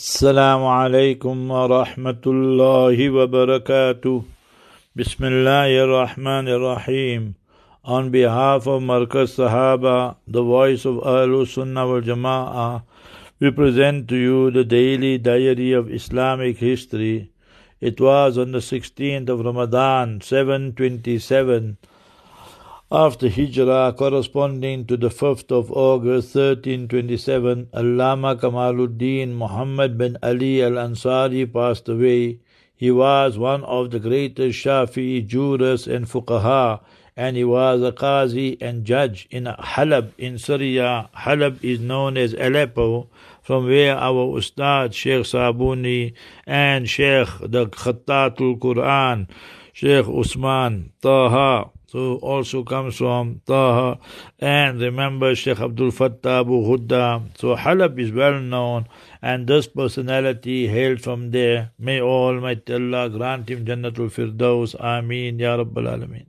السلام عليكم ورحمة الله وبركاته بسم الله الرحمن الرحيم On behalf of Markaz Sahaba, the voice of Ahlul Sunnah wal Jama'ah, we present to you the daily diary of Islamic history. It was on the 16th of Ramadan, 727, after Hijrah, corresponding to the 5th of August 1327, Allama Kamaluddin Muhammad bin Ali al Ansari passed away. He was one of the greatest Shafi'i jurists and fuqaha, and he was a qazi and judge in Halab in Syria. Halab is known as Aleppo, from where our Ustad Sheikh Sabuni and Sheikh the Khattatul Quran, Sheikh Usman Taha, so also comes from Taha. And remember Sheikh Abdul Fattah Abu Ghudda. So Halab is well known and this personality hailed from there. May Almighty Allah grant him Jannatul Firdaus. Ameen Ya Rabbal Alameen.